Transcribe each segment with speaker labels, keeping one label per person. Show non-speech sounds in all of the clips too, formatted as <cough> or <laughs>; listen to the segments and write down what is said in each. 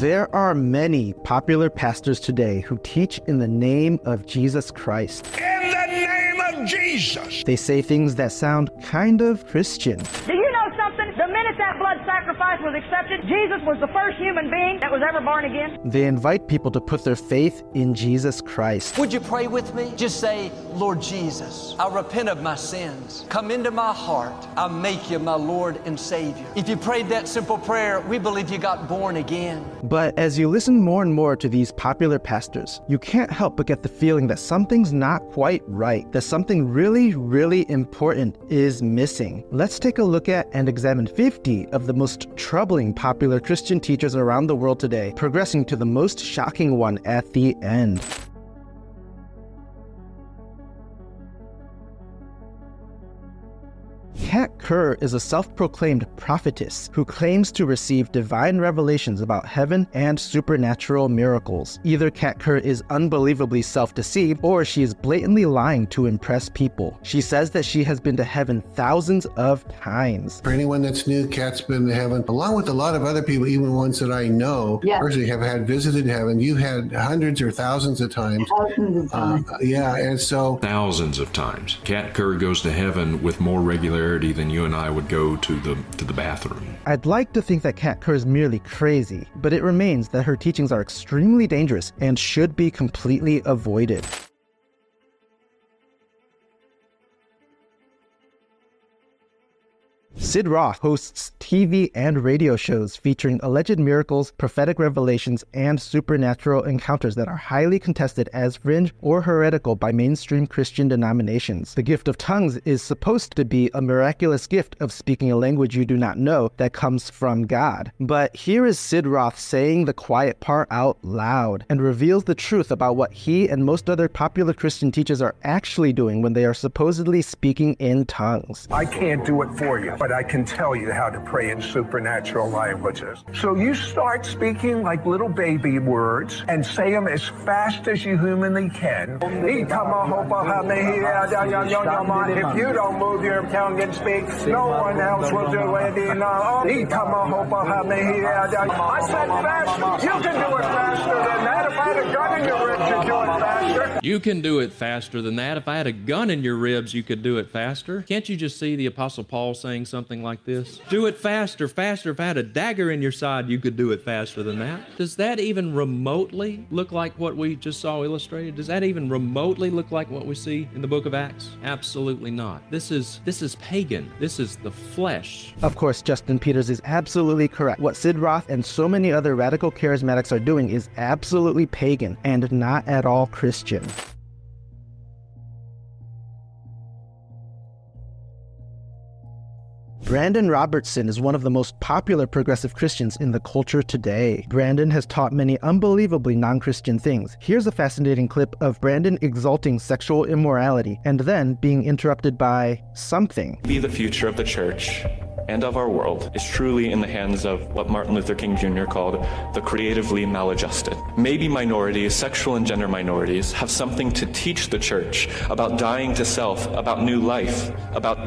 Speaker 1: There are many popular pastors today who teach in the name of Jesus Christ.
Speaker 2: In the name of Jesus.
Speaker 1: They say things that sound kind of Christian.
Speaker 3: Do you know something? The minute that blood sacrifice was accepted, Jesus was the first human being that was ever born again.
Speaker 1: They invite people to put their faith in Jesus Christ.
Speaker 4: Would you pray with me? Just say, Lord Jesus, I repent of my sins. Come into my heart. I make you my Lord and Savior. If you prayed that simple prayer, we believe you got born again.
Speaker 1: But as you listen more and more to these popular pastors, you can't help but get the feeling that something's not quite right, that something really, really important is missing. Let's take a look at and examine 50 of the most troubling popular Christian teachers around the world today, progressing to the most shocking one at the end. Kat Kerr is a self proclaimed prophetess who claims to receive divine revelations about heaven and supernatural miracles. Either Kat Kerr is unbelievably self deceived or she is blatantly lying to impress people. She says that she has been to heaven thousands of times.
Speaker 5: For anyone that's new, Kat's been to heaven, along with a lot of other people, even ones that I know
Speaker 6: Yeah.
Speaker 5: personally have had visited heaven. You've had hundreds or thousands of times.
Speaker 6: Thousands of
Speaker 5: Uh,
Speaker 6: times.
Speaker 5: yeah, and so
Speaker 7: thousands of times. Kat Kerr goes to heaven with more regularity than you and I would go to the to the bathroom.
Speaker 1: I'd like to think that Kat Kerr is merely crazy, but it remains that her teachings are extremely dangerous and should be completely avoided. Sid Roth hosts TV and radio shows featuring alleged miracles, prophetic revelations, and supernatural encounters that are highly contested as fringe or heretical by mainstream Christian denominations. The gift of tongues is supposed to be a miraculous gift of speaking a language you do not know that comes from God. But here is Sid Roth saying the quiet part out loud and reveals the truth about what he and most other popular Christian teachers are actually doing when they are supposedly speaking in tongues.
Speaker 2: I can't do it for you, but I can tell you how to pray in supernatural languages. So you start speaking like little baby words and say them as fast as you humanly can. If you don't move your tongue and speak, no one else will do it. I said fast. You can do it faster than that. If I had a gun in your ribs, you'd do it faster.
Speaker 8: You can do it faster than that. If I had a gun in your ribs, you could do it faster. Can't you just see the Apostle Paul saying something like this? Do it faster, faster. If I had a dagger in your side, you could do it faster than that. Does that even remotely look like what we just saw illustrated? Does that even remotely look like what we see in the book of Acts? Absolutely not. This is this is pagan. This is the flesh.
Speaker 1: Of course, Justin Peters is absolutely correct. What Sid Roth and so many other radical charismatics are doing is absolutely pagan and not at all Christian. Brandon Robertson is one of the most popular progressive Christians in the culture today. Brandon has taught many unbelievably non Christian things. Here's a fascinating clip of Brandon exalting sexual immorality and then being interrupted by something.
Speaker 9: Be the future of the church and of our world is truly in the hands of what Martin Luther King Jr. called the creatively maladjusted. Maybe minorities, sexual and gender minorities, have something to teach the church about dying to self, about new life, about.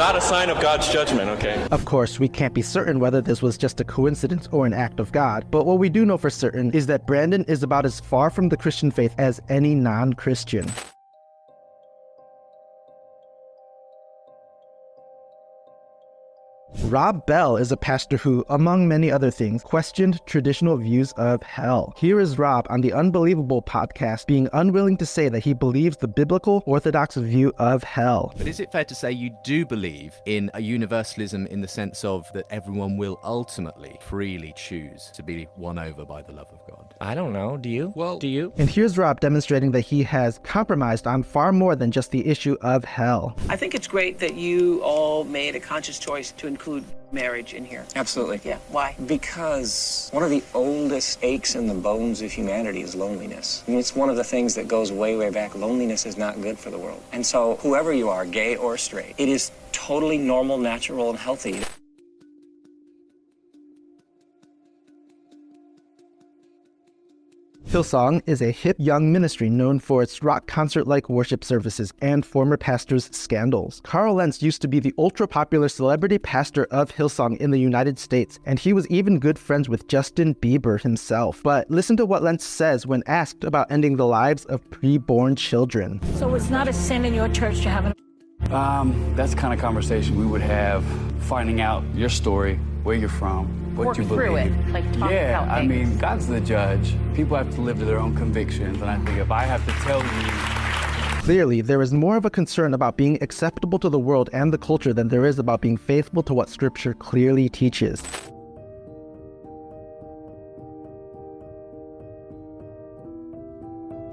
Speaker 9: Not a sign of God's judgment, okay?
Speaker 1: Of course, we can't be certain whether this was just a coincidence or an act of God, but what we do know for certain is that Brandon is about as far from the Christian faith as any non Christian. Rob Bell is a pastor who, among many other things, questioned traditional views of hell. Here is Rob on the Unbelievable podcast being unwilling to say that he believes the biblical orthodox view of hell.
Speaker 10: But is it fair to say you do believe in a universalism in the sense of that everyone will ultimately freely choose to be won over by the love of God?
Speaker 11: I don't know. Do you?
Speaker 10: Well,
Speaker 11: do you?
Speaker 1: And here's Rob demonstrating that he has compromised on far more than just the issue of hell.
Speaker 12: I think it's great that you all made a conscious choice to include marriage in here.
Speaker 13: Absolutely.
Speaker 12: Yeah, why?
Speaker 13: Because one of the oldest aches in the bones of humanity is loneliness. I mean, it's one of the things that goes way, way back. Loneliness is not good for the world. And so, whoever you are, gay or straight, it is totally normal, natural, and healthy.
Speaker 1: Hillsong is a hip young ministry known for its rock concert like worship services and former pastors' scandals. Carl Lentz used to be the ultra popular celebrity pastor of Hillsong in the United States, and he was even good friends with Justin Bieber himself. But listen to what Lentz says when asked about ending the lives of preborn children.
Speaker 6: So it's not a sin in your church to have an
Speaker 11: um, that's the kind of conversation we would have, finding out your story, where you're from, what
Speaker 6: Work
Speaker 11: you believe.
Speaker 6: through it, like talk
Speaker 11: yeah,
Speaker 6: about
Speaker 11: I
Speaker 6: things.
Speaker 11: mean, God's the judge. People have to live to their own convictions, and I think if I have to tell you
Speaker 1: Clearly, there is more of a concern about being acceptable to the world and the culture than there is about being faithful to what Scripture clearly teaches.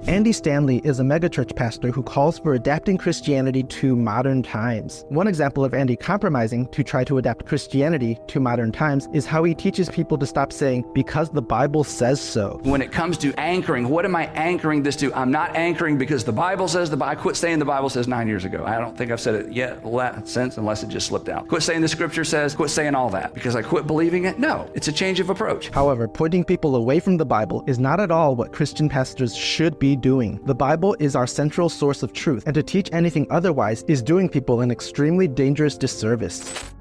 Speaker 1: Andy Stanley is a megachurch pastor who calls for adapting Christianity to modern times. One example of Andy compromising to try to adapt Christianity to modern times is how he teaches people to stop saying, because the Bible says so.
Speaker 14: When it comes to anchoring, what am I anchoring this to? I'm not anchoring because the Bible says the Bible. I quit saying the Bible says nine years ago. I don't think I've said it yet since, unless it just slipped out. Quit saying the Scripture says. Quit saying all that because I quit believing it. No, it's a change of approach.
Speaker 1: However, pointing people away from the Bible is not at all what Christian pastors should be doing. The Bible is our central source of truth, and to teach anything otherwise is doing people an extremely dangerous disservice.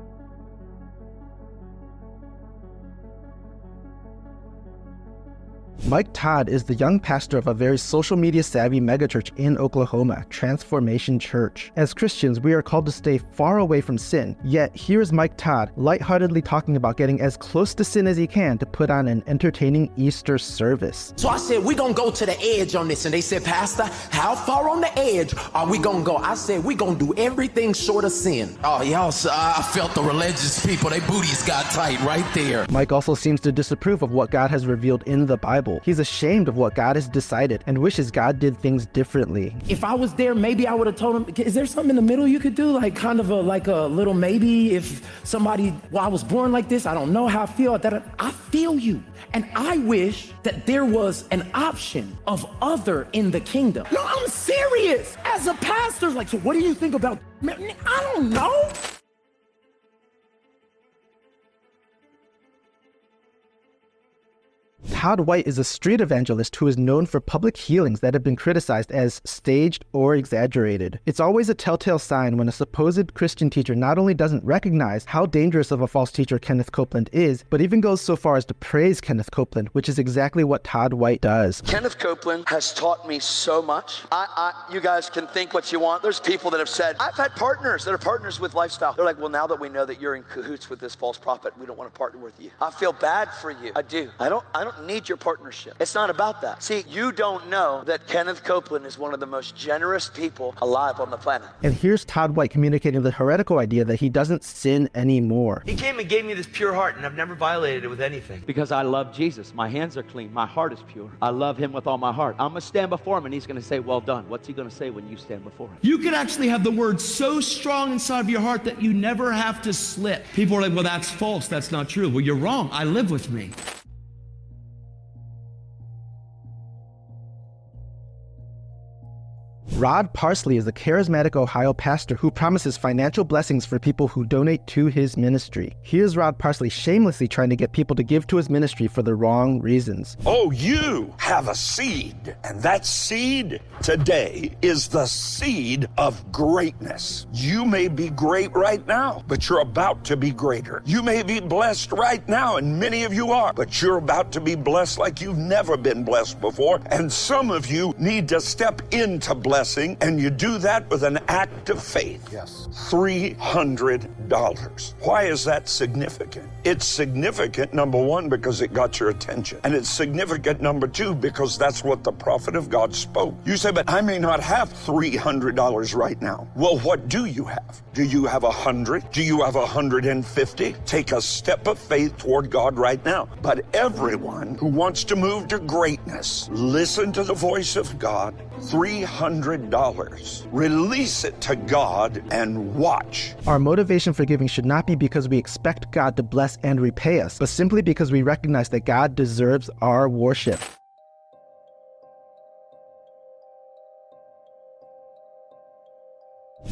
Speaker 1: Mike Todd is the young pastor of a very social media savvy megachurch in Oklahoma, Transformation Church. As Christians, we are called to stay far away from sin, yet here's Mike Todd lightheartedly talking about getting as close to sin as he can to put on an entertaining Easter service.
Speaker 15: So I said, we're going to go to the edge on this. And they said, Pastor, how far on the edge are we going to go? I said, we're going to do everything short of sin. Oh, y'all, so I felt the religious people, they booties got tight right there.
Speaker 1: Mike also seems to disapprove of what God has revealed in the Bible. He's ashamed of what God has decided and wishes God did things differently.
Speaker 15: If I was there, maybe I would have told him, is there something in the middle you could do? Like kind of a, like a little maybe if somebody, well, I was born like this, I don't know how I feel. That I feel you. And I wish that there was an option of other in the kingdom. No, I'm serious. As a pastor, like, so what do you think about, I don't know.
Speaker 1: Todd White is a street evangelist who is known for public healings that have been criticized as staged or exaggerated. It's always a telltale sign when a supposed Christian teacher not only doesn't recognize how dangerous of a false teacher Kenneth Copeland is, but even goes so far as to praise Kenneth Copeland, which is exactly what Todd White does.
Speaker 16: Kenneth Copeland has taught me so much. I, I, you guys can think what you want. There's people that have said, I've had partners that are partners with Lifestyle. They're like, well, now that we know that you're in cahoots with this false prophet, we don't want to partner with you. I feel bad for you. I do. I don't. I don't need your partnership. It's not about that. See, you don't know that Kenneth Copeland is one of the most generous people alive on the planet.
Speaker 1: And here's Todd White communicating the heretical idea that he doesn't sin anymore.
Speaker 17: He came and gave me this pure heart, and I've never violated it with anything.
Speaker 18: Because I love Jesus. My hands are clean. My heart is pure. I love him with all my heart. I'm going to stand before him, and he's going to say, Well done. What's he going to say when you stand before him?
Speaker 19: You can actually have the word so strong inside of your heart that you never have to slip. People are like, Well, that's false. That's not true. Well, you're wrong. I live with me.
Speaker 1: Rod Parsley is a charismatic Ohio pastor who promises financial blessings for people who donate to his ministry. Here's Rod Parsley shamelessly trying to get people to give to his ministry for the wrong reasons.
Speaker 20: Oh, you have a seed, and that seed today is the seed of greatness. You may be great right now, but you're about to be greater. You may be blessed right now, and many of you are, but you're about to be blessed like you've never been blessed before. And some of you need to step into blessing, and you do that with an act of faith.
Speaker 5: Yes.
Speaker 20: $300. Why is that significant? It's significant, number one, because it got your attention. And it's significant, number two, because that's what the prophet of God spoke. You say, but I may not have $300 right now. Well, what do you have? Do you have a hundred? Do you have a hundred and fifty? Take a step of faith toward God right now. But everyone who wants to move to greatness, listen to the voice of God. $300. Release it to God and watch.
Speaker 1: Our motivation for giving should not be because we expect God to bless and repay us, but simply because we recognize that God deserves our worship.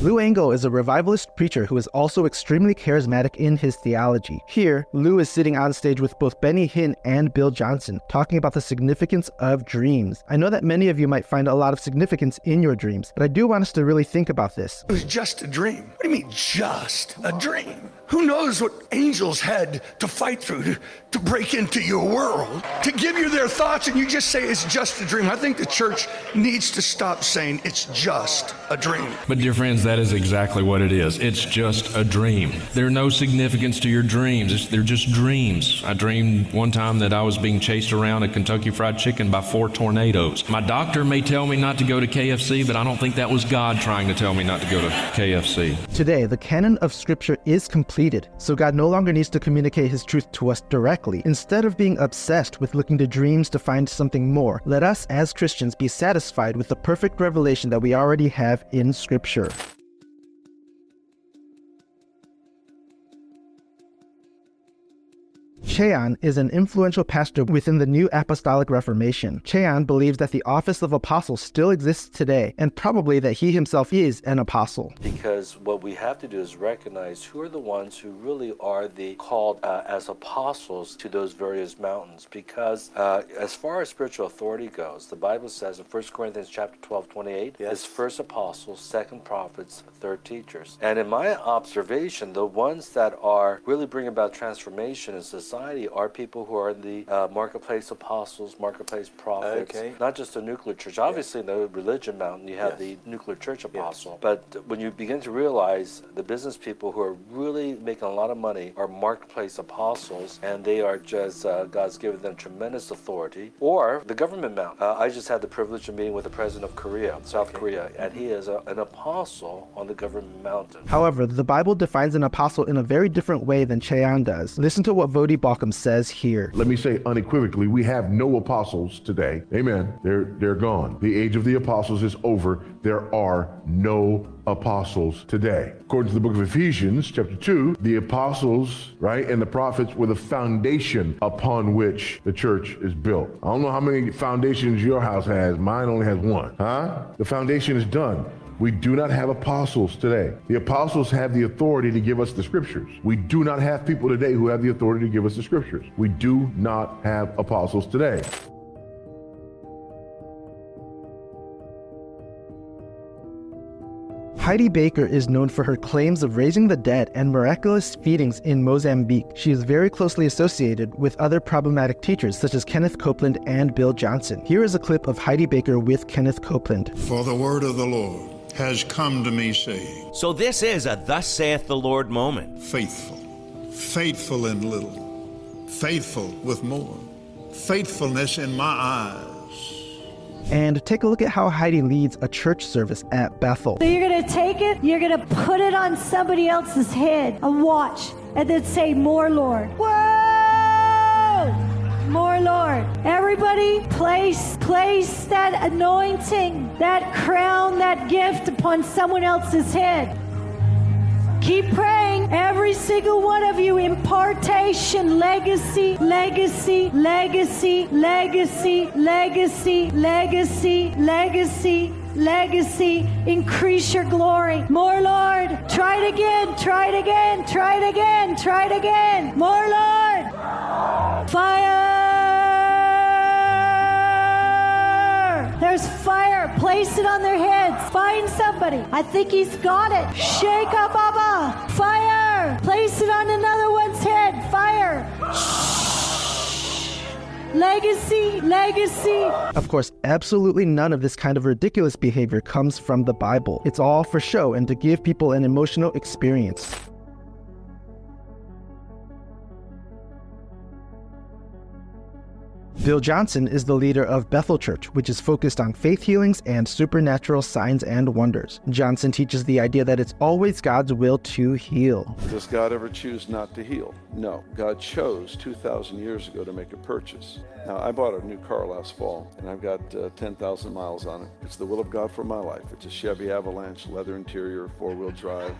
Speaker 1: Lou Engle is a revivalist preacher who is also extremely charismatic in his theology. Here, Lou is sitting on stage with both Benny Hinn and Bill Johnson, talking about the significance of dreams. I know that many of you might find a lot of significance in your dreams, but I do want us to really think about this.
Speaker 21: It was just a dream. What do you mean, just a dream? Who knows what angels had to fight through to, to break into your world, to give you their thoughts, and you just say it's just a dream? I think the church needs to stop saying it's just a dream.
Speaker 7: But, dear friends, that is exactly what it is. It's just a dream. There's no significance to your dreams, it's, they're just dreams. I dreamed one time that I was being chased around a Kentucky Fried Chicken by four tornadoes. My doctor may tell me not to go to KFC, but I don't think that was God trying to tell me not to go to KFC.
Speaker 1: Today, the canon of Scripture is completed, so God no longer needs to communicate His truth to us directly. Instead of being obsessed with looking to dreams to find something more, let us as Christians be satisfied with the perfect revelation that we already have in Scripture. Che Ahn is an influential pastor within the New Apostolic Reformation. Che Ahn believes that the office of apostle still exists today, and probably that he himself is an apostle.
Speaker 22: Because what we have to do is recognize who are the ones who really are the called uh, as apostles to those various mountains. Because uh, as far as spiritual authority goes, the Bible says in 1 Corinthians chapter 12, 28, yes. is first apostles, second prophets, third teachers. And in my observation, the ones that are really bringing about transformation in society are people who are in the uh, marketplace apostles, marketplace prophets, Okay. not just the nuclear church. Obviously, in the religion mountain, you have the nuclear church apostle. But when you begin to realize the business people who are really making a lot of money are marketplace apostles, and they are just, uh, God's given them tremendous authority. Or the government mountain. Uh, I just had the privilege of meeting with the president of Korea, South Korea, and he is a, an apostle on the government mountain.
Speaker 1: However, the Bible defines an apostle in a very different way than Che Ahn does. Listen to what Voddie Baucham says here.
Speaker 23: Let me say unequivocally, we have no apostles today. Amen. They're they're gone. The age of the apostles is over. There are no apostles today. According to the book of Ephesians, chapter 2, the apostles, right, and the prophets were the foundation upon which the church is built. I don't know how many foundations your house has. Mine only has one. Huh? The foundation is done. We do not have apostles today. The apostles have the authority to give us the scriptures. We do not have people today who have the authority to give us the scriptures. We do not have apostles today.
Speaker 1: Heidi Baker is known for her claims of raising the dead and miraculous feedings in Mozambique. She is very closely associated with other problematic teachers such as Kenneth Copeland and Bill Johnson. Here is a clip of Heidi Baker with Kenneth Copeland.
Speaker 24: For the word of the Lord has come to me, saying,
Speaker 25: So this is a thus saith the Lord moment.
Speaker 24: Faithful, faithful in little, faithful with more, faithfulness in my eyes.
Speaker 1: And take a look at how Heidi leads a church service at Bethel.
Speaker 26: So you're going to take it, you're going to put it on somebody else's head, a watch, and then say, More, Lord. Whoa! more, Lord. Everybody, place, place that anointing, that crown, that gift upon someone else's head. Keep praying. Every single one of you, impartation, legacy, legacy, legacy, legacy, legacy, legacy, legacy. legacy. Increase your glory. More, Lord. Try it again, try it again, try it again, try it again. More, Lord. Fire. There's fire. Place it on their heads. Find somebody. I think he's got it. Shake up, Baba. Fire. Place it on another one's head. Fire. Legacy, legacy.
Speaker 1: Of course, absolutely none of this kind of ridiculous behavior comes from the Bible. It's all for show and to give people an emotional experience. Bill Johnson is the leader of Bethel Church, which is focused on faith healings and supernatural signs and wonders. Johnson teaches the idea that it's always God's will to heal.
Speaker 27: Does God ever choose not to heal? No. God chose 2,000 years ago to make a purchase. Now, I bought a new car last fall, and I've got uh, 10,000 miles on it. It's the will of God for my life. It's a Chevy Avalanche, leather interior, four wheel drive.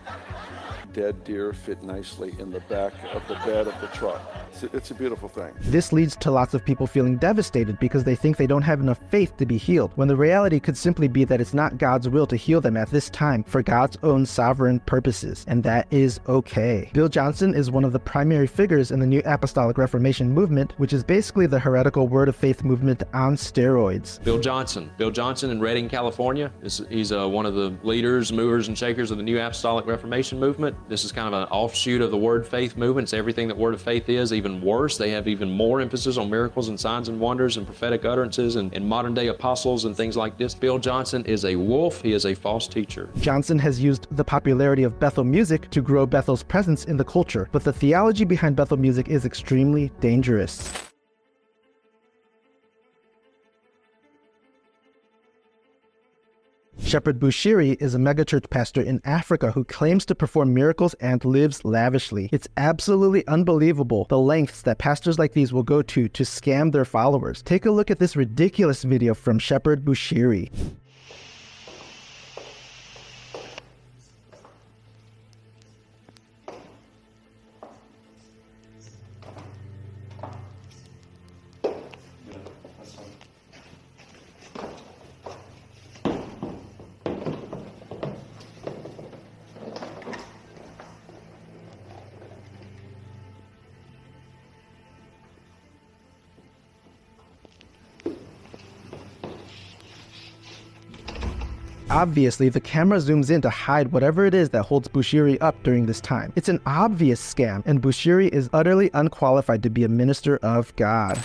Speaker 27: Dead deer fit nicely in the back of the bed of the truck. It's a, it's a beautiful thing.
Speaker 1: This leads to lots of people feeling devastated because they think they don't have enough faith to be healed, when the reality could simply be that it's not God's will to heal them at this time for God's own sovereign purposes, and that is okay. Bill Johnson is one of the primary figures in the New Apostolic Reformation movement, which is basically the heretical Word of Faith movement on steroids.
Speaker 7: Bill Johnson. Bill Johnson in Redding, California. Is, he's uh, one of the leaders, movers, and shakers of the New Apostolic Reformation movement. This is kind of an offshoot of the Word Faith movement. It's everything that Word of Faith is, even worse. They have even more emphasis on miracles and signs and wonders and prophetic utterances and, and modern day apostles and things like this. Bill Johnson is a wolf. He is a false teacher.
Speaker 1: Johnson has used the popularity of Bethel music to grow Bethel's presence in the culture, but the theology behind Bethel music is extremely dangerous. Shepherd Bushiri is a megachurch pastor in Africa who claims to perform miracles and lives lavishly. It's absolutely unbelievable the lengths that pastors like these will go to to scam their followers. Take a look at this ridiculous video from Shepherd Bushiri. Obviously, the camera zooms in to hide whatever it is that holds Bushiri up during this time. It's an obvious scam, and Bushiri is utterly unqualified to be a minister of God.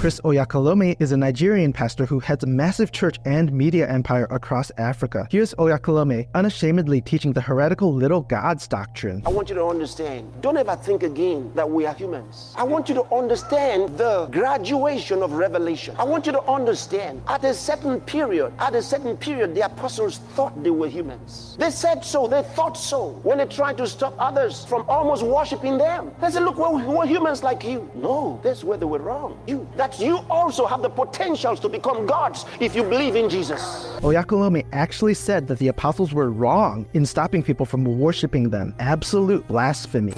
Speaker 1: Chris Oyakhilome is a Nigerian pastor who heads a massive church and media empire across Africa. Here's Oyakhilome unashamedly teaching the heretical little gods doctrine.
Speaker 28: I want you to understand, don't ever think again that we are humans. I want you to understand the graduation of revelation. I want you to understand, at a certain period, at a certain period, the apostles thought they were humans. They said so, they thought so, when they tried to stop others from almost worshiping them. They said, look, we're, we're humans like you. No, that's where they were wrong. You, that you also have the potentials to become gods if you believe in Jesus.
Speaker 1: Oyakhilome actually said that the apostles were wrong in stopping people from worshiping them. Absolute blasphemy.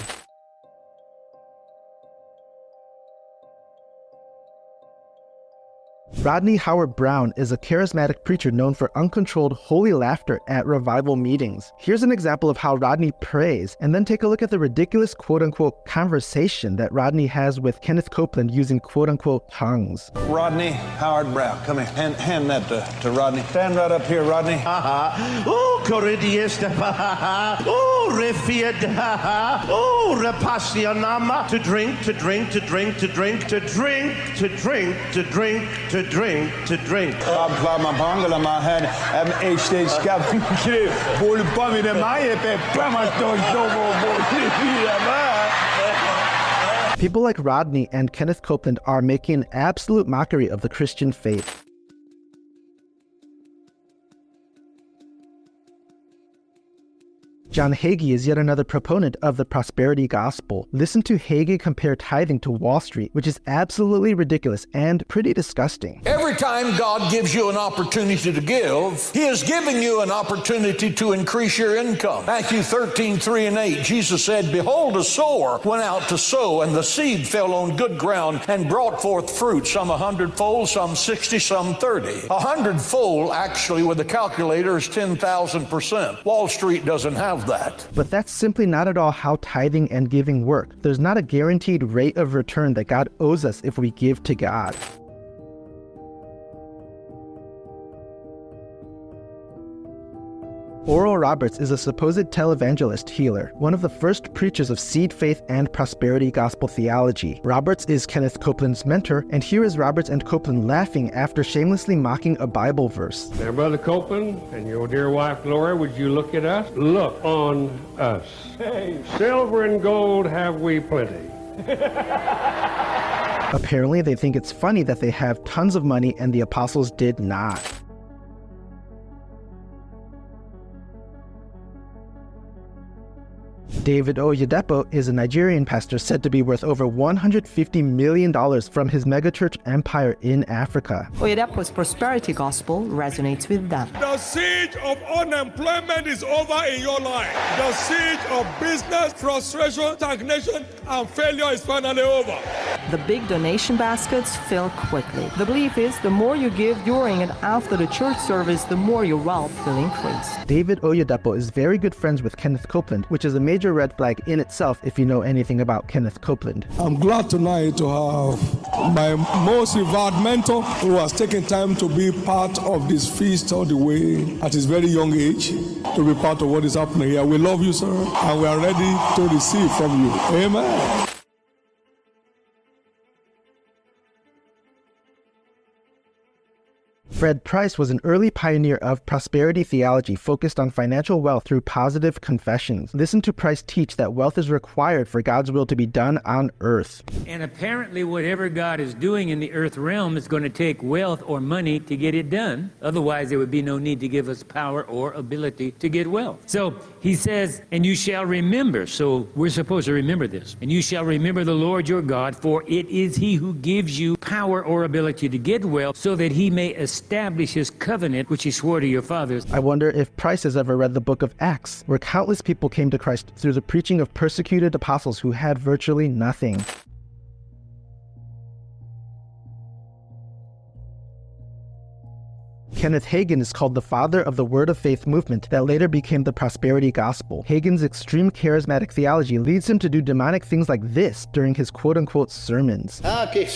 Speaker 1: Rodney Howard-Browne is a charismatic preacher known for uncontrolled holy laughter at revival meetings. Here's an example of how Rodney prays, and then take a look at the ridiculous quote unquote conversation that Rodney has with Kenneth Copeland using quote unquote tongues.
Speaker 29: Rodney Howard-Browne, come here, hand, hand that to, to Rodney. Stand right up here, Rodney. <laughs> <laughs>
Speaker 30: Oh, <laughs> oh, to drink, to drink, to drink, to drink, to drink, to drink, to drink, to drink, to drink.
Speaker 1: People like Rodney and Kenneth Copeland are making an absolute mockery of the Christian faith. John Hagee is yet another proponent of the prosperity gospel. Listen to Hagee compare tithing to Wall Street, which is absolutely ridiculous and pretty disgusting.
Speaker 31: Every time God gives you an opportunity to give, He is giving you an opportunity to increase your income. Matthew 13, 3 and 8, Jesus said, Behold, a sower went out to sow, and the seed fell on good ground and brought forth fruit, some a hundredfold, some 60, some 30. A hundredfold, actually, with a calculator, is 10,000%. Wall Street doesn't have that.
Speaker 1: But that's simply not at all how tithing and giving work. There's not a guaranteed rate of return that God owes us if we give to God. Oral Roberts is a supposed televangelist healer, one of the first preachers of seed faith and prosperity gospel theology. Roberts is Kenneth Copeland's mentor, and here is Roberts and Copeland laughing after shamelessly mocking a Bible verse.
Speaker 32: Now, Brother Copeland and your dear wife Gloria, would you look at us? Look on us. Hey. Silver and gold have we plenty.
Speaker 1: Apparently, they think it's funny that they have tons of money and the apostles did not. David Oyedepo is a Nigerian pastor said to be worth over $150 million from his megachurch empire in Africa.
Speaker 33: Oyedepo's prosperity gospel resonates with them.
Speaker 34: The siege of unemployment is over in your life. The siege of business frustration, stagnation, and failure is finally over.
Speaker 33: The big donation baskets fill quickly. The belief is the more you give during and after the church service, the more your wealth will increase.
Speaker 1: David Oyedepo is very good friends with Kenneth Copeland, which is a major red flag in itself if you know anything about Kenneth Copeland.
Speaker 34: I'm glad tonight to have my most revered mentor who has taken time to be part of this feast all the way at his very young age to be part of what is happening here. We love you, sir, and we are ready to receive from you. Amen.
Speaker 1: Fred Price was an early pioneer of prosperity theology focused on financial wealth through positive confessions. Listen to Price teach that wealth is required for God's will to be done on earth.
Speaker 35: And apparently, whatever God is doing in the earth realm is going to take wealth or money to get it done. Otherwise, there would be no need to give us power or ability to get wealth. So he says, And you shall remember. So we're supposed to remember this. And you shall remember the Lord your God, for it is he who gives you power or ability to get wealth, so that he may establish his covenant, which he swore to your fathers.
Speaker 1: I wonder if Price has ever read the book of Acts, where countless people came to Christ through the preaching of persecuted apostles who had virtually nothing. Kenneth Hagin is called the father of the Word of Faith movement that later became the prosperity gospel. Hagin's extreme charismatic theology leads him to do demonic things like this during his quote unquote sermons.
Speaker 28: Okay.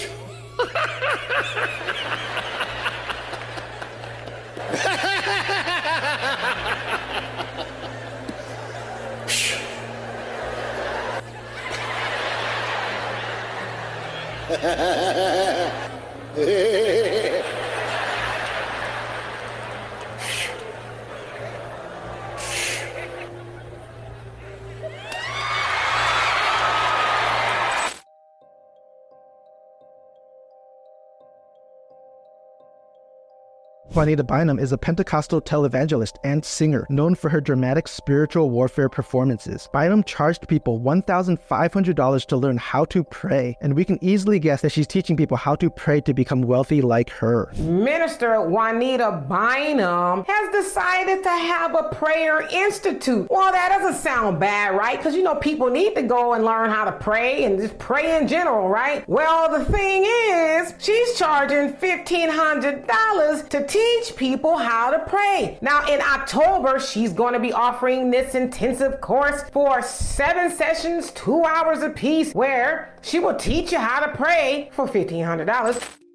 Speaker 28: <laughs>
Speaker 1: え <laughs> ー Juanita Bynum is a Pentecostal televangelist and singer known for her dramatic spiritual warfare performances. Bynum charged people $1,500 to learn how to pray, and we can easily guess that she's teaching people how to pray to become wealthy like her.
Speaker 36: Minister Juanita Bynum has decided to have a prayer institute. Well, that doesn't sound bad, right? Because you know, people need to go and learn how to pray and just pray in general, right? Well, the thing is, she's charging $1,500 to teach people how to pray. Now, in October, she's going to be offering this intensive course for seven sessions, two hours apiece, where she will teach you how to pray for $1,500.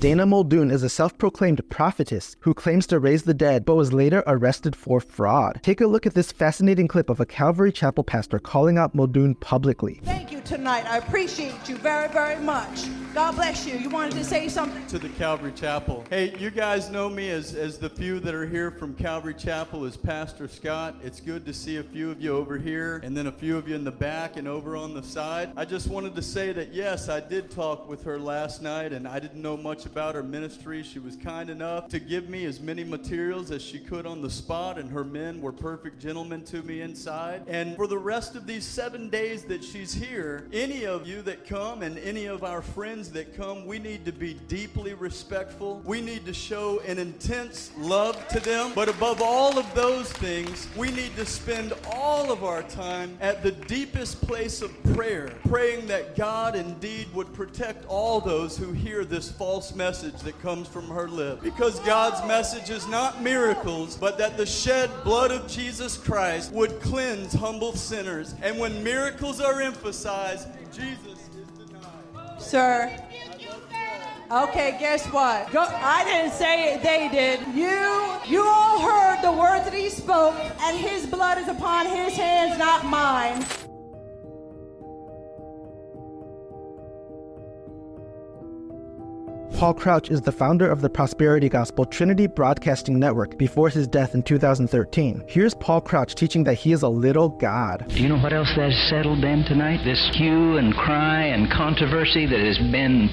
Speaker 1: Dana Muldoon is a self proclaimed prophetess who claims to raise the dead but was later arrested for fraud. Take a look at this fascinating clip of a Calvary Chapel pastor calling out Muldoon publicly.
Speaker 37: Thank you tonight. I appreciate you very, very much. God bless you. You wanted to say something?
Speaker 38: To the Calvary Chapel. Hey, you guys know me as, as the few that are here from Calvary Chapel as Pastor Scott. It's good to see a few of you over here and then a few of you in the back and over on the side. I just wanted to say that yes, I did talk with her last night and I didn't know much about her ministry. She was kind enough to give me as many materials as she could on the spot, and her men were perfect gentlemen to me inside. And for the rest of these seven days that she's here, any of you that come and any of our friends that come, we need to be deeply respectful. We need to show an intense love to them. But above all of those things, we need to spend all of our time at the deepest place of prayer, praying that God indeed would protect all those who hear this false message that comes from her lips. Because God's message is not miracles, but that the shed blood of Jesus Christ would cleanse humble sinners. And when miracles are emphasized, Jesus is denied.
Speaker 37: Sir. Okay, guess what? Go, I didn't say it, they did. You you all heard the words that he spoke, and his blood is upon his hands, not mine.
Speaker 1: Paul Crouch is the founder of the prosperity gospel Trinity Broadcasting Network before his death in 2013. Here's Paul Crouch teaching that he is a little God.
Speaker 39: Do you know what else that has settled then tonight? This hue and cry and controversy that has been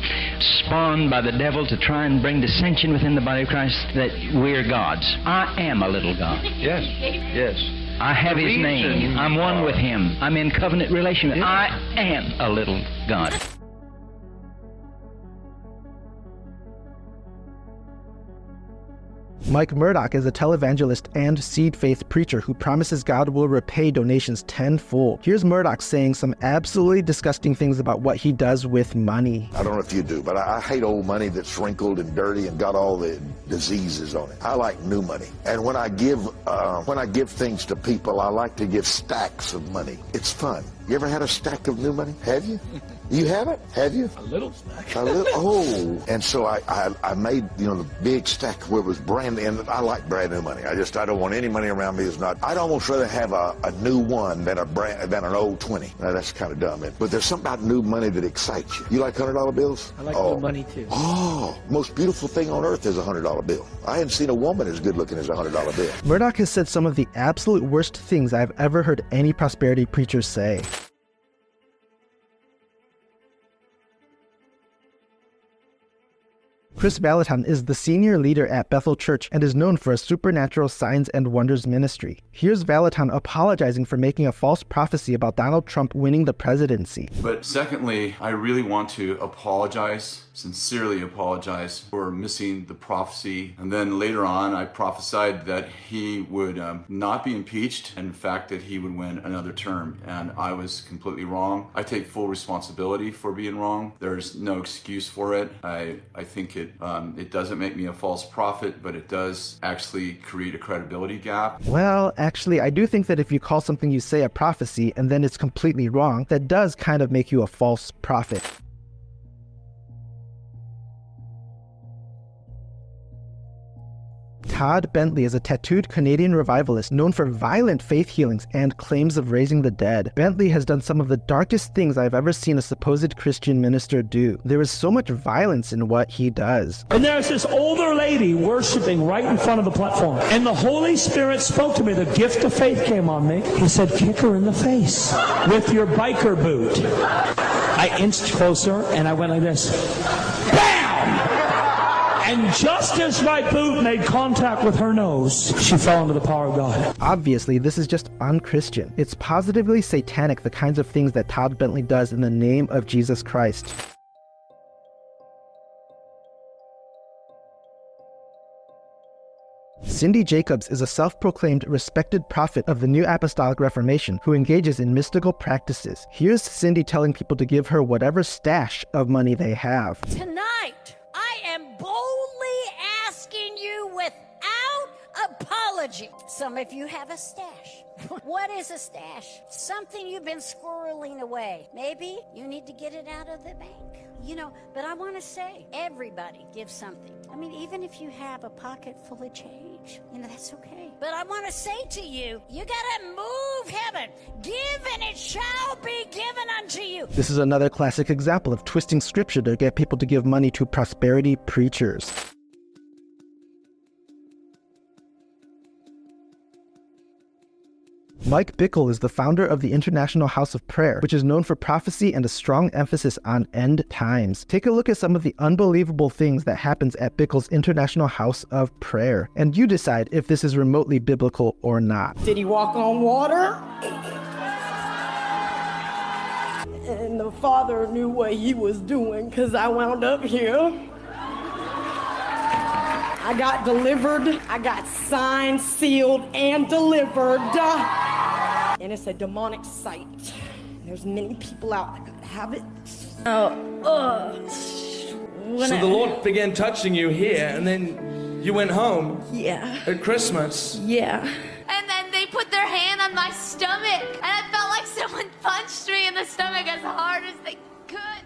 Speaker 39: spawned by the devil to try and bring dissension within the body of Christ that we're gods. I am a little God.
Speaker 40: Yes, yes.
Speaker 39: I have
Speaker 40: The
Speaker 39: his name. I'm one with him. I'm in covenant relation. I am a little God.
Speaker 1: Mike Murdock is a televangelist and seed faith preacher who promises God will repay donations tenfold. Here's Murdoch saying some absolutely disgusting things about what he does with money.
Speaker 41: I don't know if you do, but I, hate old money that's wrinkled and dirty and got all the diseases on it. I like new money, and when I give uh, when I give things to people, I like to give stacks of money. It's fun. You ever had a stack of new money? Have you? You have it? Have you?
Speaker 40: A little stack.
Speaker 41: A little, oh, and so I, I, I made you know the big stack where it was brand new. and I like brand new money. I just I don't want any money around me that's not. I'd almost rather have a, a new one than a brand than an old twenty. Now, that's kind of dumb, but there's something about new money that excites you. You like hundred dollar bills?
Speaker 40: I like
Speaker 41: oh.
Speaker 40: new money too.
Speaker 41: Oh, most beautiful thing on earth is a hundred dollar bill. I hadn't seen a woman as good looking as a hundred dollar bill.
Speaker 1: Murdock has said some of the absolute worst things I've ever heard any prosperity preacher say. Kris Vallotton is the senior leader at Bethel Church and is known for a supernatural signs and wonders ministry. Here's Valaton apologizing for making a false prophecy about Donald Trump winning the presidency.
Speaker 42: But secondly, I really want to apologize, sincerely apologize for missing the prophecy. And then later on, I prophesied that he would um, not be impeached, and in fact, that he would win another term. And I was completely wrong. I take full responsibility for being wrong. There's no excuse for it. I, I think it um, it doesn't make me a false prophet, but it does actually create a credibility gap.
Speaker 1: Well, actually, I do think that if you call something you say a prophecy and then it's completely wrong, that does kind of make you a false prophet. Todd Bentley is a tattooed Canadian revivalist known for violent faith healings and claims of raising the dead. Bentley has done some of the darkest things I've ever seen a supposed Christian minister do. There is so much violence in what he does.
Speaker 43: And there's this older lady worshiping right in front of the platform. And the Holy Spirit spoke to me. The gift of faith came on me. He said, kick her in the face with your biker boot. I inched closer and I went like this. Bam! And just as my boot made contact with her nose, she fell into the power of God.
Speaker 1: Obviously, this is just unchristian. It's positively satanic, the kinds of things that Todd Bentley does in the name of Jesus Christ. Cindy Jacobs is a self proclaimed respected prophet of the New Apostolic Reformation who engages in mystical practices. Here's Cindy telling people to give her whatever stash of money they have.
Speaker 44: Tonight, I am boldly asking you without apology. Some of you have a stash. <laughs> what is a stash? Something you've been squirreling away. Maybe you need to get it out of the bank. You know, but I want to say everybody gives something. I mean, even if you have a pocket full of change, you know, that's okay. But I want to say to you, you got to move heaven. Give and it shall be given unto you.
Speaker 1: This is another classic example of twisting scripture to get people to give money to prosperity preachers. Mike Bickle is the founder of the International House of Prayer, which is known for prophecy and a strong emphasis on end times. Take a look at some of the unbelievable things that happens at Bickle's International House of Prayer, and you decide if this is remotely biblical or not.
Speaker 45: Did he walk on water? And the father knew what he was doing because I wound up here. I got delivered. I got signed, sealed, and delivered. And it's a demonic sight. There's many people out that have it. Oh, uh,
Speaker 46: So the Lord began touching you here, and then you went home.
Speaker 45: Yeah.
Speaker 46: At Christmas.
Speaker 45: Yeah.
Speaker 47: And then they put their hand on my stomach, and I felt like <laughs> someone punched me in the stomach as hard as they could.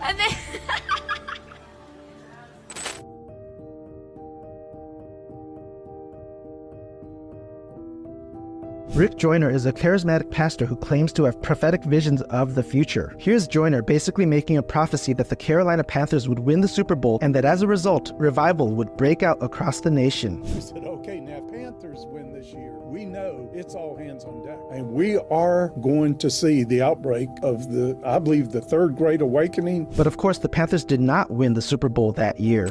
Speaker 47: And then. <laughs>
Speaker 1: Rick Joyner is a charismatic pastor who claims to have prophetic visions of the future. Here's Joyner basically making a prophecy that the Carolina Panthers would win the Super Bowl and that as a result, revival would break out across the nation.
Speaker 48: He said, okay, now Panthers win this year. We know it's all hands on deck. And we are going to see the outbreak of the, I believe, the third great awakening.
Speaker 1: But of course, the Panthers did not win the Super Bowl that year.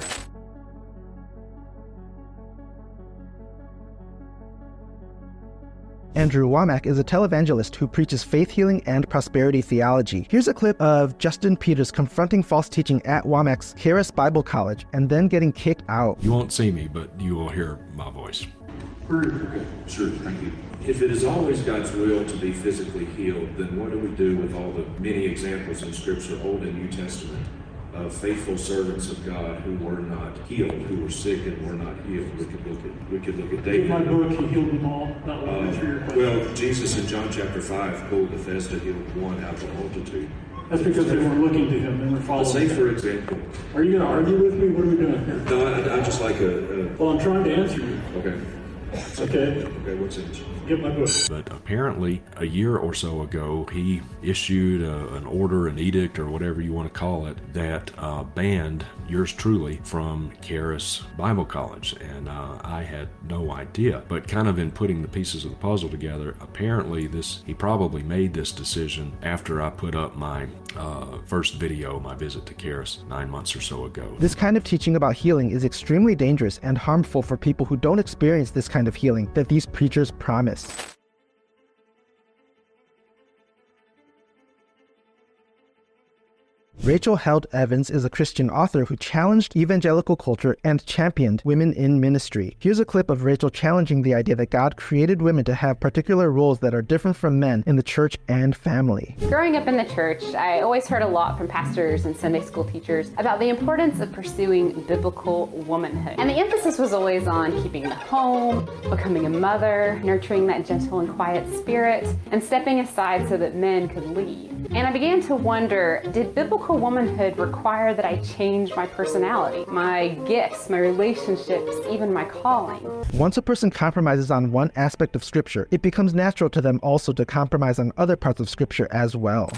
Speaker 1: Andrew Wommack is a televangelist who preaches faith healing and prosperity theology. Here's a clip of Justin Peters confronting false teaching at Wommack's Charis Bible College and then getting kicked out.
Speaker 49: You won't see me, but you will hear my voice.
Speaker 50: Okay, sure, thank you. If it is always God's will to be physically healed, then what do we do with all the many examples in Scripture, Old and New Testament, faithful servants of God who were not healed, who were sick and were not healed? We could look at we could look at David.
Speaker 51: In my book, he healed them all. Your um,
Speaker 50: well, Jesus in John chapter five pulled Bethesda healed one out of the multitude.
Speaker 51: That's because they weren't looking to him; they were following.
Speaker 50: say, for example,
Speaker 51: Are you going to argue with me? What are we doing here?
Speaker 50: no, I, I just like a, a
Speaker 51: Well, I'm trying to answer you.
Speaker 50: okay.
Speaker 51: Okay.
Speaker 50: Okay, what's it?
Speaker 51: Get my book.
Speaker 49: But apparently, a year or so ago, he issued a, an order, an edict, or whatever you want to call it, that uh, banned yours truly from Charis Bible College. And uh, I had no idea. But kind of in putting the pieces of the puzzle together, apparently, this he probably made this decision after I put up my uh, first video, my visit to Charis, nine months or so ago.
Speaker 1: This kind of teaching about healing is extremely dangerous and harmful for people who don't experience this kind of healing that these preachers promise this. Rachel Held Evans is a Christian author who challenged evangelical culture and championed women in ministry. Here's a clip of Rachel challenging the idea that God created women to have particular roles that are different from men in the church and family.
Speaker 52: Growing up in the church, I always heard a lot from pastors and Sunday school teachers about the importance of pursuing biblical womanhood. And the emphasis was always on keeping the home, becoming a mother, nurturing that gentle and quiet spirit, and stepping aside so that men could lead. And I began to wonder did biblical womanhood require that I change my personality, my gifts, my relationships, even my calling?
Speaker 1: Once a person compromises on one aspect of Scripture, it becomes natural to them also to compromise on other parts of Scripture as well.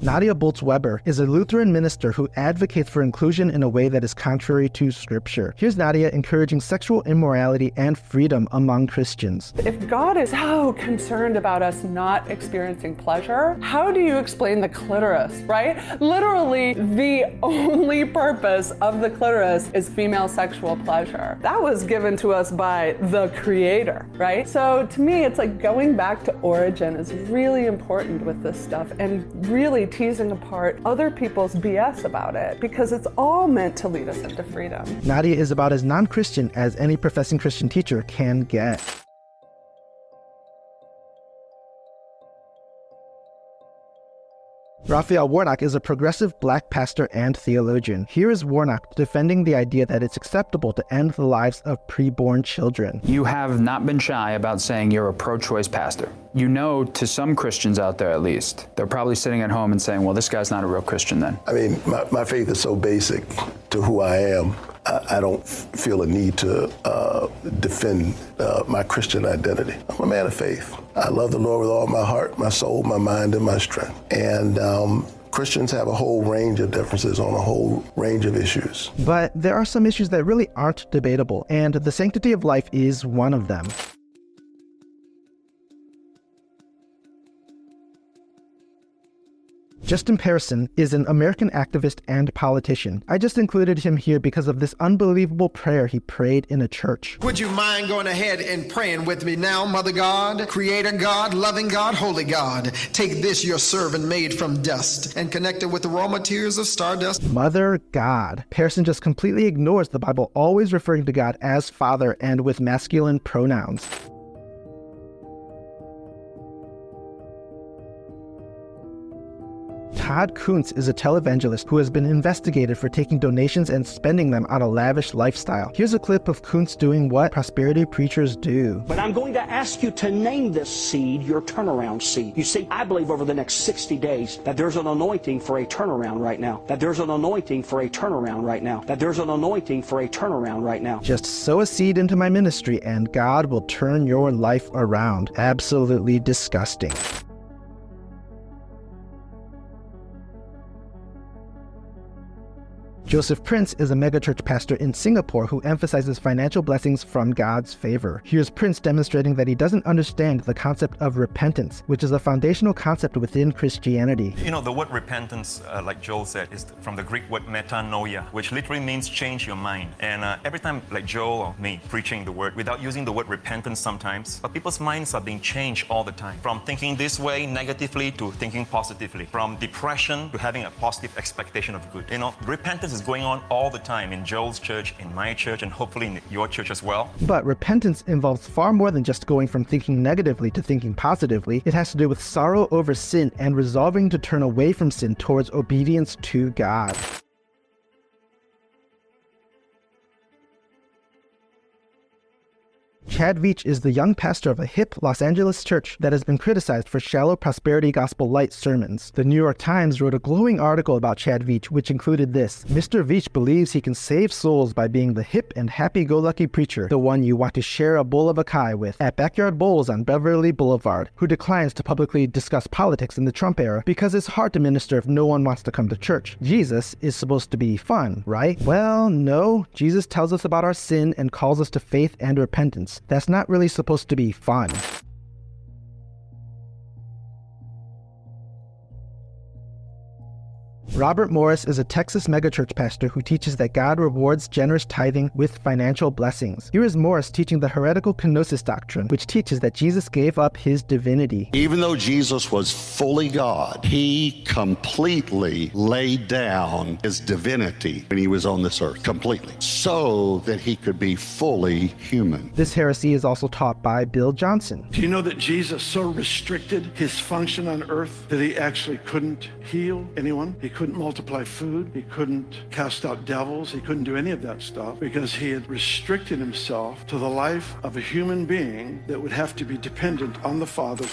Speaker 1: Nadia Bolz-Weber is a Lutheran minister who advocates for inclusion in a way that is contrary to Scripture. Here's Nadia encouraging sexual immorality and freedom among Christians.
Speaker 43: If God is so concerned about us not experiencing pleasure, how do you explain the clitoris, right? Literally, the only purpose of the clitoris is female sexual pleasure. That was given to us by the Creator, right? So to me, it's like going back to origin is really important with this stuff and really teasing apart other people's BS about it because it's all meant to lead us into freedom.
Speaker 1: Nadia is about as non Christian as any professing Christian teacher can get. Raphael Warnock is a progressive black pastor and theologian. Here is Warnock defending the idea that it's acceptable to end the lives of preborn children.
Speaker 53: You have not been shy about saying you're a pro choice pastor. You know, to some Christians out there at least, they're probably sitting at home and saying, well, this guy's not a real Christian then.
Speaker 54: I mean, my, my faith is so basic to who I am. I, I don't feel a need to uh, defend uh, my Christian identity. I'm a man of faith. I love the Lord with all my heart, my soul, my mind, and my strength. And um, Christians have a whole range of differences on a whole range of issues.
Speaker 1: But there are some issues that really aren't debatable, and the sanctity of life is one of them. Justin Pearson is an American activist and politician. I just included him here because of this unbelievable prayer he prayed in a church.
Speaker 55: Would you mind going ahead and praying with me now, Mother God, Creator God, loving God, Holy God? Take this, your servant made from dust, and connect it with the raw materials of stardust.
Speaker 1: Mother God. Pearson just completely ignores the Bible always referring to God as Father and with masculine pronouns. Todd Coontz is a televangelist who has been investigated for taking donations and spending them on a lavish lifestyle. Here's a clip of Coontz doing what prosperity preachers do.
Speaker 56: But I'm going to ask you to name this seed your turnaround seed. You see, I believe over the next 60 days that there's an anointing for a turnaround right now. That there's an anointing for a turnaround right now. That there's an anointing for a turnaround right now.
Speaker 1: Just sow a seed into my ministry and God will turn your life around. Absolutely disgusting. Joseph Prince is a megachurch pastor in Singapore who emphasizes financial blessings from God's favor. Here's Prince demonstrating that he doesn't understand the concept of repentance, which is a foundational concept within Christianity.
Speaker 57: You know, the word repentance, uh, like Joel said, is from the Greek word metanoia, which literally means change your mind. And uh, every time, like Joel or me, preaching the word without using the word repentance sometimes, but people's minds are being changed all the time. From thinking this way negatively to thinking positively. From depression to having a positive expectation of good. You know, repentance is going on all the time in Joel's church, in my church, and hopefully in your church as well.
Speaker 1: But repentance involves far more than just going from thinking negatively to thinking positively. It has to do with sorrow over sin and resolving to turn away from sin towards obedience to God. Chad Veach is the young pastor of a hip Los Angeles church that has been criticized for shallow prosperity gospel light sermons. The New York Times wrote a glowing article about Chad Veach, which included this Mr. Veach believes he can save souls by being the hip and happy go lucky preacher, the one you want to share a bowl of acai with at Backyard Bowls on Beverly Boulevard, who declines to publicly discuss politics in the Trump era because it's hard to minister if no one wants to come to church. Jesus is supposed to be fun, right? Well, no. Jesus tells us about our sin and calls us to faith and repentance. That's not really supposed to be fun. Robert Morris is a Texas megachurch pastor who teaches that God rewards generous tithing with financial blessings. Here is Morris teaching the heretical kenosis doctrine, which teaches that Jesus gave up his divinity.
Speaker 58: Even though Jesus was fully God, he completely laid down his divinity when he was on this earth, completely, so that he could be fully human.
Speaker 1: This heresy is also taught by Bill Johnson.
Speaker 51: Do you know that Jesus so restricted his function on earth that he actually couldn't heal anyone? He couldn't multiply food. He couldn't cast out devils. He couldn't do any of that stuff because he had restricted himself to the life of a human being that would have to be dependent on the Father.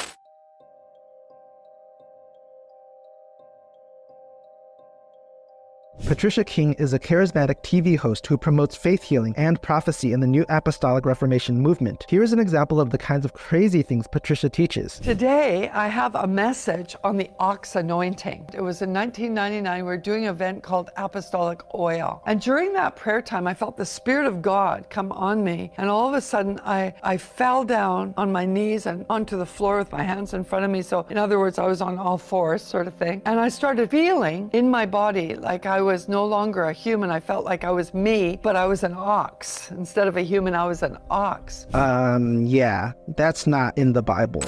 Speaker 1: Patricia King is a charismatic TV host who promotes faith healing and prophecy in the New Apostolic Reformation movement. Here is an example of the kinds of crazy things Patricia teaches.
Speaker 59: Today, I have a message on the ox anointing. It was in 1999. We were doing an event called Apostolic Oil. And during that prayer time, I felt the Spirit of God come on me. And all of a sudden, I, I fell down on my knees and onto the floor with my hands in front of me. So, in other words, I was on all fours, sort of thing. And I started feeling in my body like I was no longer a human. I felt like I was me, but I was an ox. Instead of a human, I was an ox.
Speaker 1: Um, yeah, that's not in the Bible.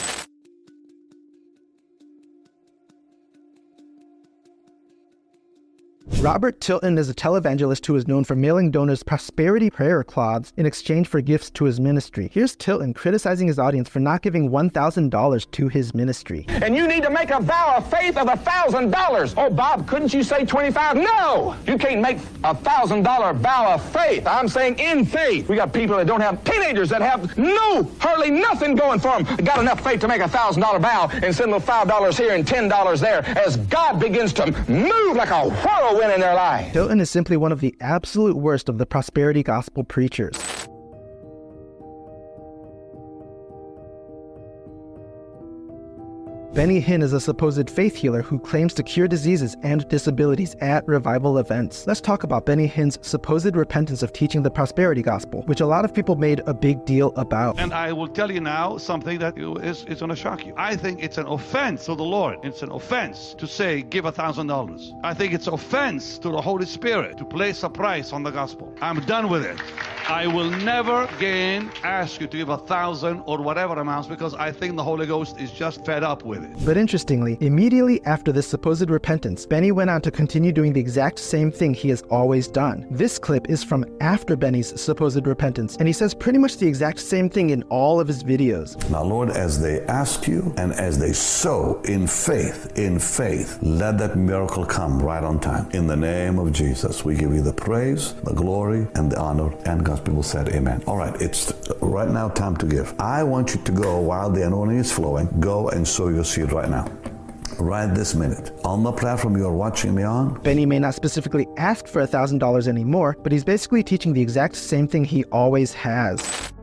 Speaker 1: Robert Tilton is a televangelist who is known for mailing donors prosperity prayer cloths in exchange for gifts to his ministry. Here's Tilton criticizing his audience for not giving $1,000 to his ministry.
Speaker 60: And you need to make a vow of faith of $1,000. Oh, Bob, couldn't you say 25? No! You can't make a $1,000 vow of faith. I'm saying in faith. We got people that don't have, teenagers that have no, hardly nothing going for them. Got enough faith to make a $1,000 vow and send them $5 here and $10 there as God begins to move like a whirlwind in their life.
Speaker 1: Tilton is simply one of the absolute worst of the prosperity gospel preachers. Benny Hinn is a supposed faith healer who claims to cure diseases and disabilities at revival events. Let's talk about Benny Hinn's supposed repentance of teaching the prosperity gospel, which a lot of people made a big deal about.
Speaker 61: And I will tell you now something that is, is going to shock you. I think it's an offense to the Lord. It's an offense to say, give a thousand dollars. I think it's offense to the Holy Spirit to place a price on the gospel. I'm done with it. I will never again ask you to give a thousand or whatever amounts because I think the Holy Ghost is just fed up with it.
Speaker 1: But interestingly, immediately after this supposed repentance, Benny went on to continue doing the exact same thing he has always done. This clip is from after Benny's supposed repentance, and he says pretty much the exact same thing in all of his videos.
Speaker 62: Now, Lord, as they ask you and as they sow in faith, in faith, let that miracle come right on time. In the name of Jesus, we give you the praise, the glory, and the honor. And God's people said, Amen. All right, it's right now time to give. I want you to go while the anointing is flowing, go and sow your seed right now. Right this minute. On the platform you are watching me on,
Speaker 1: Benny may not specifically ask for $1,000 anymore, but he's basically teaching the exact same thing he always has.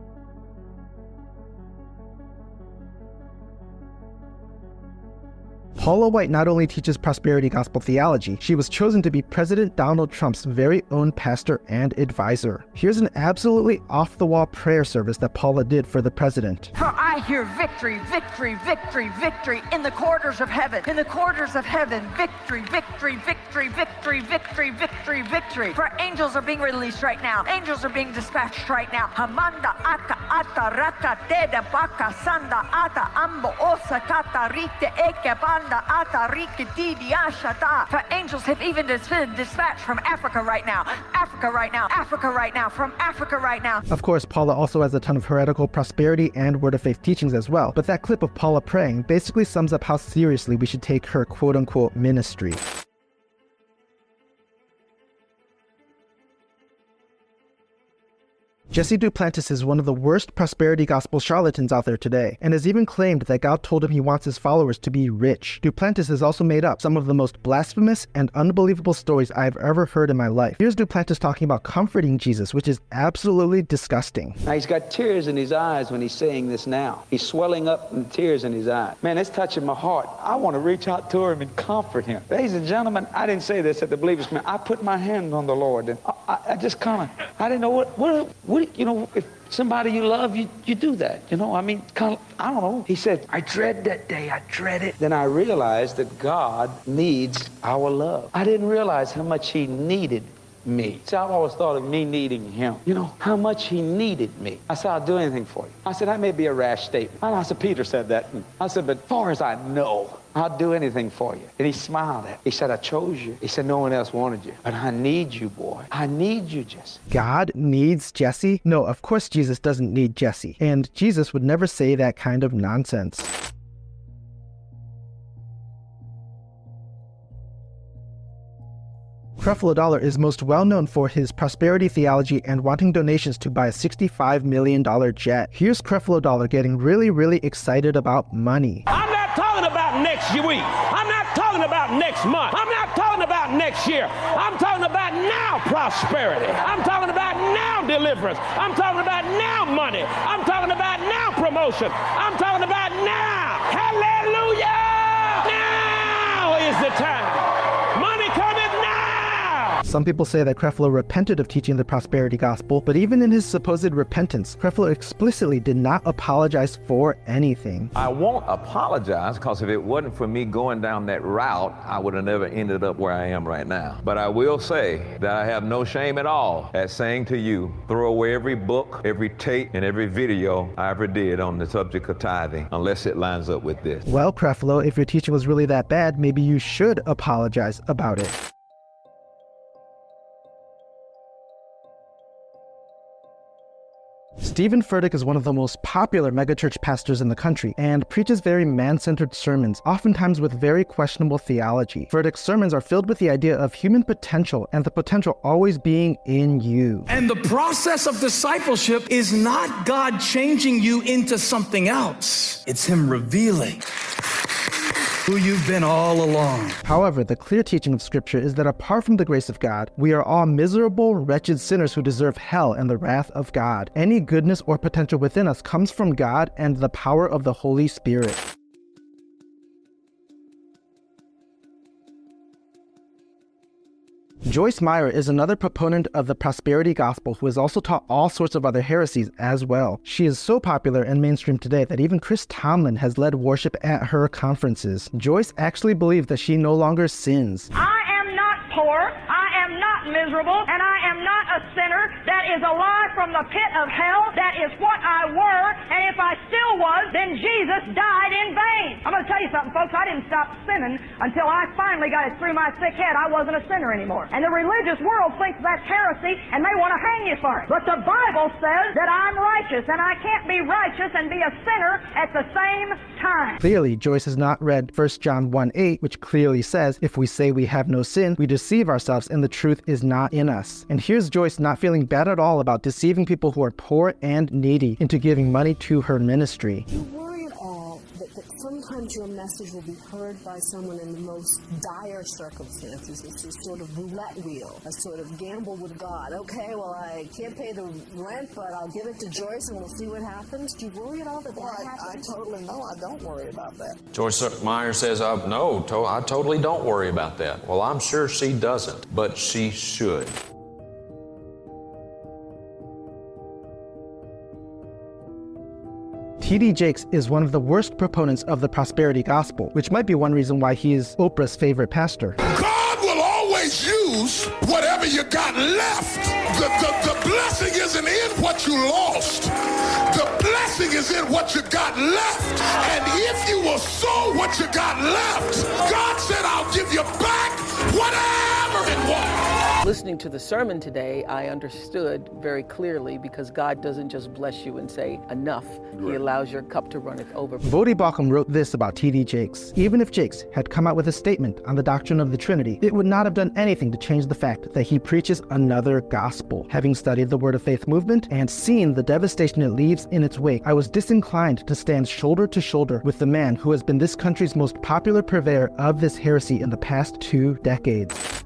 Speaker 1: Paula White not only teaches prosperity gospel theology, she was chosen to be President Donald Trump's very own pastor and advisor. Here's an absolutely off the wall prayer service that Paula did for the president.
Speaker 44: For I hear victory, victory, victory, victory in the quarters of heaven. In the quarters of heaven, victory, victory, victory, victory, victory, victory, victory. For angels are being released right now. Angels are being dispatched right now. Hamanda aka ata raka teda baka sanda ata ambo osa kata rite eke banda ata ashata. For angels have even been dispatched from Africa right now. Africa right now. Africa right now. From Africa right now.
Speaker 1: Of course, Paula also has a ton of heretical prosperity and word of faith teachings as well, but that clip of Paula praying basically sums up how seriously we should take her quote unquote ministry. Jesse Duplantis is one of the worst prosperity gospel charlatans out there today, and has even claimed that God told him he wants his followers to be rich. Duplantis has also made up some of the most blasphemous and unbelievable stories I've ever heard in my life. Here's Duplantis talking about comforting Jesus, which is absolutely disgusting.
Speaker 63: Now he's got tears in his eyes when he's saying this now. He's swelling up and tears in his eyes. Man, it's touching my heart. I want to reach out to him and comfort him. Ladies and gentlemen, I didn't say this at the Believers Man. I put my hand on the Lord and I, I, I just kind of, I didn't know what, what, what, you know, if somebody you love, you, you do that. You know, I mean, kind of, I don't know. He said, I dread that day. I dread it. Then I realized that God needs our love. I didn't realize how much he needed me. See, I've always thought of me needing him. You know, how much he needed me. I said, I'll do anything for you. I said, that may be a rash statement. And I said, Peter said that. I said, but far as I know, I'll do anything for you. And he smiled at me. He said, I chose you. He said, no one else wanted you. But I need you, boy. I need you, Jesse.
Speaker 1: God needs Jesse? No, of course Jesus doesn't need Jesse. And Jesus would never say that kind of nonsense. Creflo Dollar is most well known for his prosperity theology and wanting donations to buy a $65 million jet. Here's Creflo Dollar getting really, really excited about money.
Speaker 64: I'm not talking next week. I'm not talking about next month. I'm not talking about next year. I'm talking about now prosperity. I'm talking about now deliverance. I'm talking about now money. I'm talking about now promotion. I'm talking about now. Hallelujah! Now is the time. Money cometh now.
Speaker 1: Some people say that Creflo repented of teaching the prosperity gospel, but even in his supposed repentance, Creflo explicitly did not apologize for anything.
Speaker 65: I won't apologize because if it wasn't for me going down that route, I would have never ended up where I am right now. But I will say that I have no shame at all at saying to you, throw away every book, every tape, and every video I ever did on the subject of tithing, unless it lines up with this.
Speaker 1: Well, Creflo, if your teaching was really that bad, maybe you should apologize about it. Steven Furtick is one of the most popular megachurch pastors in the country and preaches very man centered sermons, oftentimes with very questionable theology. Furtick's sermons are filled with the idea of human potential and the potential always being in you.
Speaker 46: And the process of discipleship is not God changing you into something else, it's Him revealing who you've been all along.
Speaker 1: However, the clear teaching of Scripture is that apart from the grace of God, we are all miserable, wretched sinners who deserve hell and the wrath of God. Any goodness or potential within us comes from God and the power of the Holy Spirit. Joyce Meyer is another proponent of the prosperity gospel who has also taught all sorts of other heresies as well. She is so popular and mainstream today that even Chris Tomlin has led worship at her conferences. Joyce actually believes that she no longer sins.
Speaker 66: I am not poor.
Speaker 67: Miserable, and I am not a sinner that is alive from the pit of hell. That is what I were, and if I still was, then Jesus died in vain. I'm going to tell you something, folks. I didn't stop sinning until I finally got it through my sick head. I wasn't a sinner anymore. And the religious world thinks that's heresy, and they want to hang you for it. But the Bible says that I'm righteous, and I can't be righteous and be a sinner at the same time.
Speaker 1: Clearly, Joyce has not read 1 John 1 8, which clearly says, If we say we have no sin, we deceive ourselves and the truth is not in us. And here's Joyce not feeling bad at all about deceiving people who are poor and needy into giving money to her ministry.
Speaker 66: You worry at all that, that sometimes your message will be heard by someone in the most dire circumstances. It's a sort of roulette wheel, a sort of gamble with God. Okay, well, I can't pay the rent, but I'll give it to Joyce and we'll see what happens. Do you worry at all that
Speaker 68: Well,
Speaker 66: that
Speaker 68: I, I totally know. I don't worry about that.
Speaker 69: Joyce Meyer says, uh, No, to- I totally don't worry about that. Well, I'm sure she doesn't, but she should.
Speaker 1: T.D. Jakes is one of the worst proponents of the prosperity gospel, which might be one reason why he is Oprah's favorite pastor.
Speaker 40: God will always use whatever you got left. The, the, the blessing isn't in what you lost. The blessing is in what you got left. And if you will sow what you got left, God said, I'll give you back whatever.
Speaker 70: Listening to the sermon today, I understood very clearly because God doesn't just bless you and say enough. He allows your cup to runneth over.
Speaker 1: Voddie Baucham wrote this about T.D. Jakes. Even if Jakes had come out with a statement on the doctrine of the Trinity, it would not have done anything to change the fact that he preaches another gospel. Having studied the Word of Faith movement and seen the devastation it leaves in its wake, I was disinclined to stand shoulder to shoulder with the man who has been this country's most popular purveyor of this heresy in the past two decades.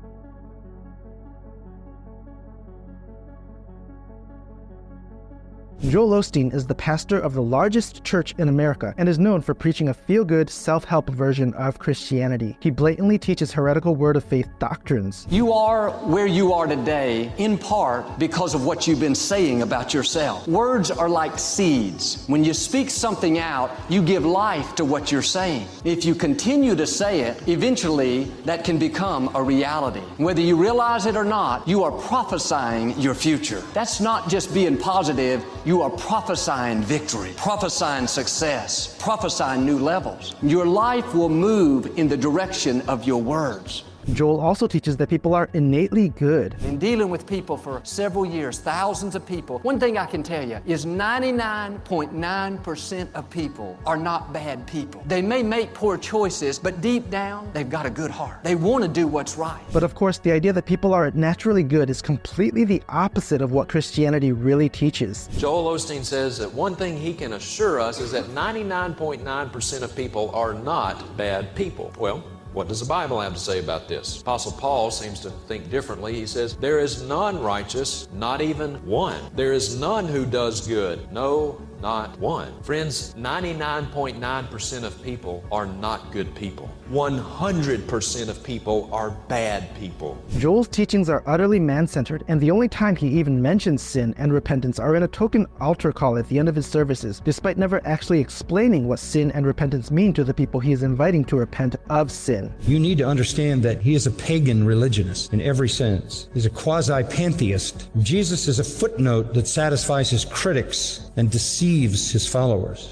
Speaker 1: Joel Osteen is the pastor of the largest church in America and is known for preaching a feel good, self help version of Christianity. He blatantly teaches heretical word of faith doctrines.
Speaker 71: You are where you are today in part because of what you've been saying about yourself. Words are like seeds. When you speak something out, you give life to what you're saying. If you continue to say it, eventually that can become a reality. Whether you realize it or not, you are prophesying your future. That's not just being positive, you are prophesying victory, prophesying success, prophesying new levels. Your life will move in the direction of your words.
Speaker 1: Joel also teaches that people are innately good.
Speaker 71: In dealing with people for several years, thousands of people, one thing I can tell you is 99.9% of people are not bad people. They may make poor choices, but deep down, they've got a good heart. They want to do what's right.
Speaker 1: But of course, the idea that people are naturally good is completely the opposite of what Christianity really teaches.
Speaker 69: Joel Osteen says that one thing he can assure us is that 99.9% of people are not bad people. Well, what does the Bible have to say about this? Apostle Paul seems to think differently. He says, There is none righteous, not even one. There is none who does good. No, not one. Friends, 99.9% of people are not good people. 100% of people are bad people.
Speaker 1: Joel's teachings are utterly man centered, and the only time he even mentions sin and repentance are in a token altar call at the end of his services, despite never actually explaining what sin and repentance mean to the people he is inviting to repent of sin.
Speaker 72: You need to understand that he is a pagan religionist in every sense. He's a quasi pantheist. Jesus is a footnote that satisfies his critics and deceives his followers.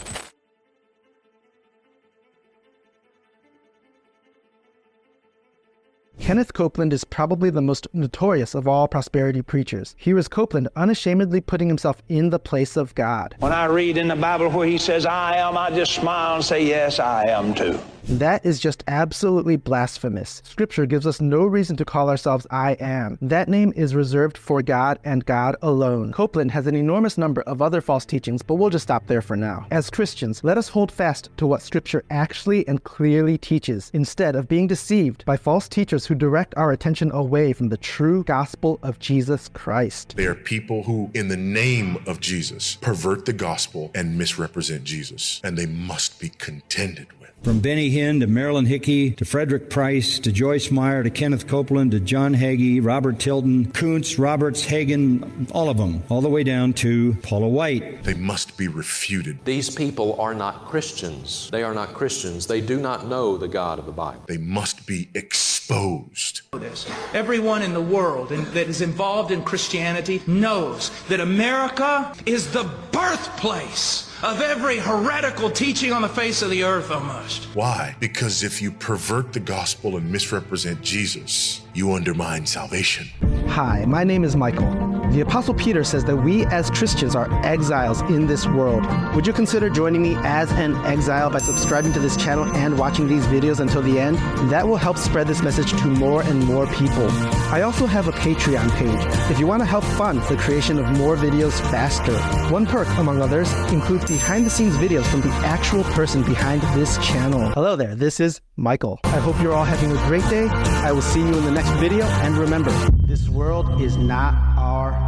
Speaker 1: Kenneth Copeland is probably the most notorious of all prosperity preachers. Here is Copeland unashamedly putting himself in the place of God.
Speaker 73: When I read in the Bible where he says, I am, I just smile and say, Yes, I am too.
Speaker 1: That is just absolutely blasphemous. Scripture gives us no reason to call ourselves I am. That name is reserved for God and God alone. Copeland has an enormous number of other false teachings, but we'll just stop there for now. As Christians, let us hold fast to what Scripture actually and clearly teaches, instead of being deceived by false teachers who direct our attention away from the true gospel of Jesus Christ.
Speaker 74: They are people who, in the name of Jesus, pervert the gospel and misrepresent Jesus, and they must be contended.
Speaker 72: From Benny Hinn to Marilyn Hickey to Frederick Price to Joyce Meyer to Kenneth Copeland to John Hagee, Robert Tilton, Coontz, Roberts, Hagin, all of them, all the way down to Paula White.
Speaker 74: They must be refuted.
Speaker 69: These people are not Christians. They are not Christians. They do not know the God of the Bible.
Speaker 74: They must be exposed exposed.
Speaker 46: Everyone in the world in, that is involved in Christianity knows that America is the birthplace of every heretical teaching on the face of the earth almost.
Speaker 74: Why? Because if you pervert the gospel and misrepresent Jesus, you undermine salvation.
Speaker 1: Hi, my name is Michael. The Apostle Peter says that we as Christians are exiles in this world. Would you consider joining me as an exile by subscribing to this channel and watching these videos until the end? That will help spread this message to more and more people. I also have a Patreon page if you want to help fund the creation of more videos faster. One perk, among others, includes behind the scenes videos from the actual person behind this channel. Hello there, this is Michael. I hope you're all having a great day. I will see you in the next video, and remember, this world is not our.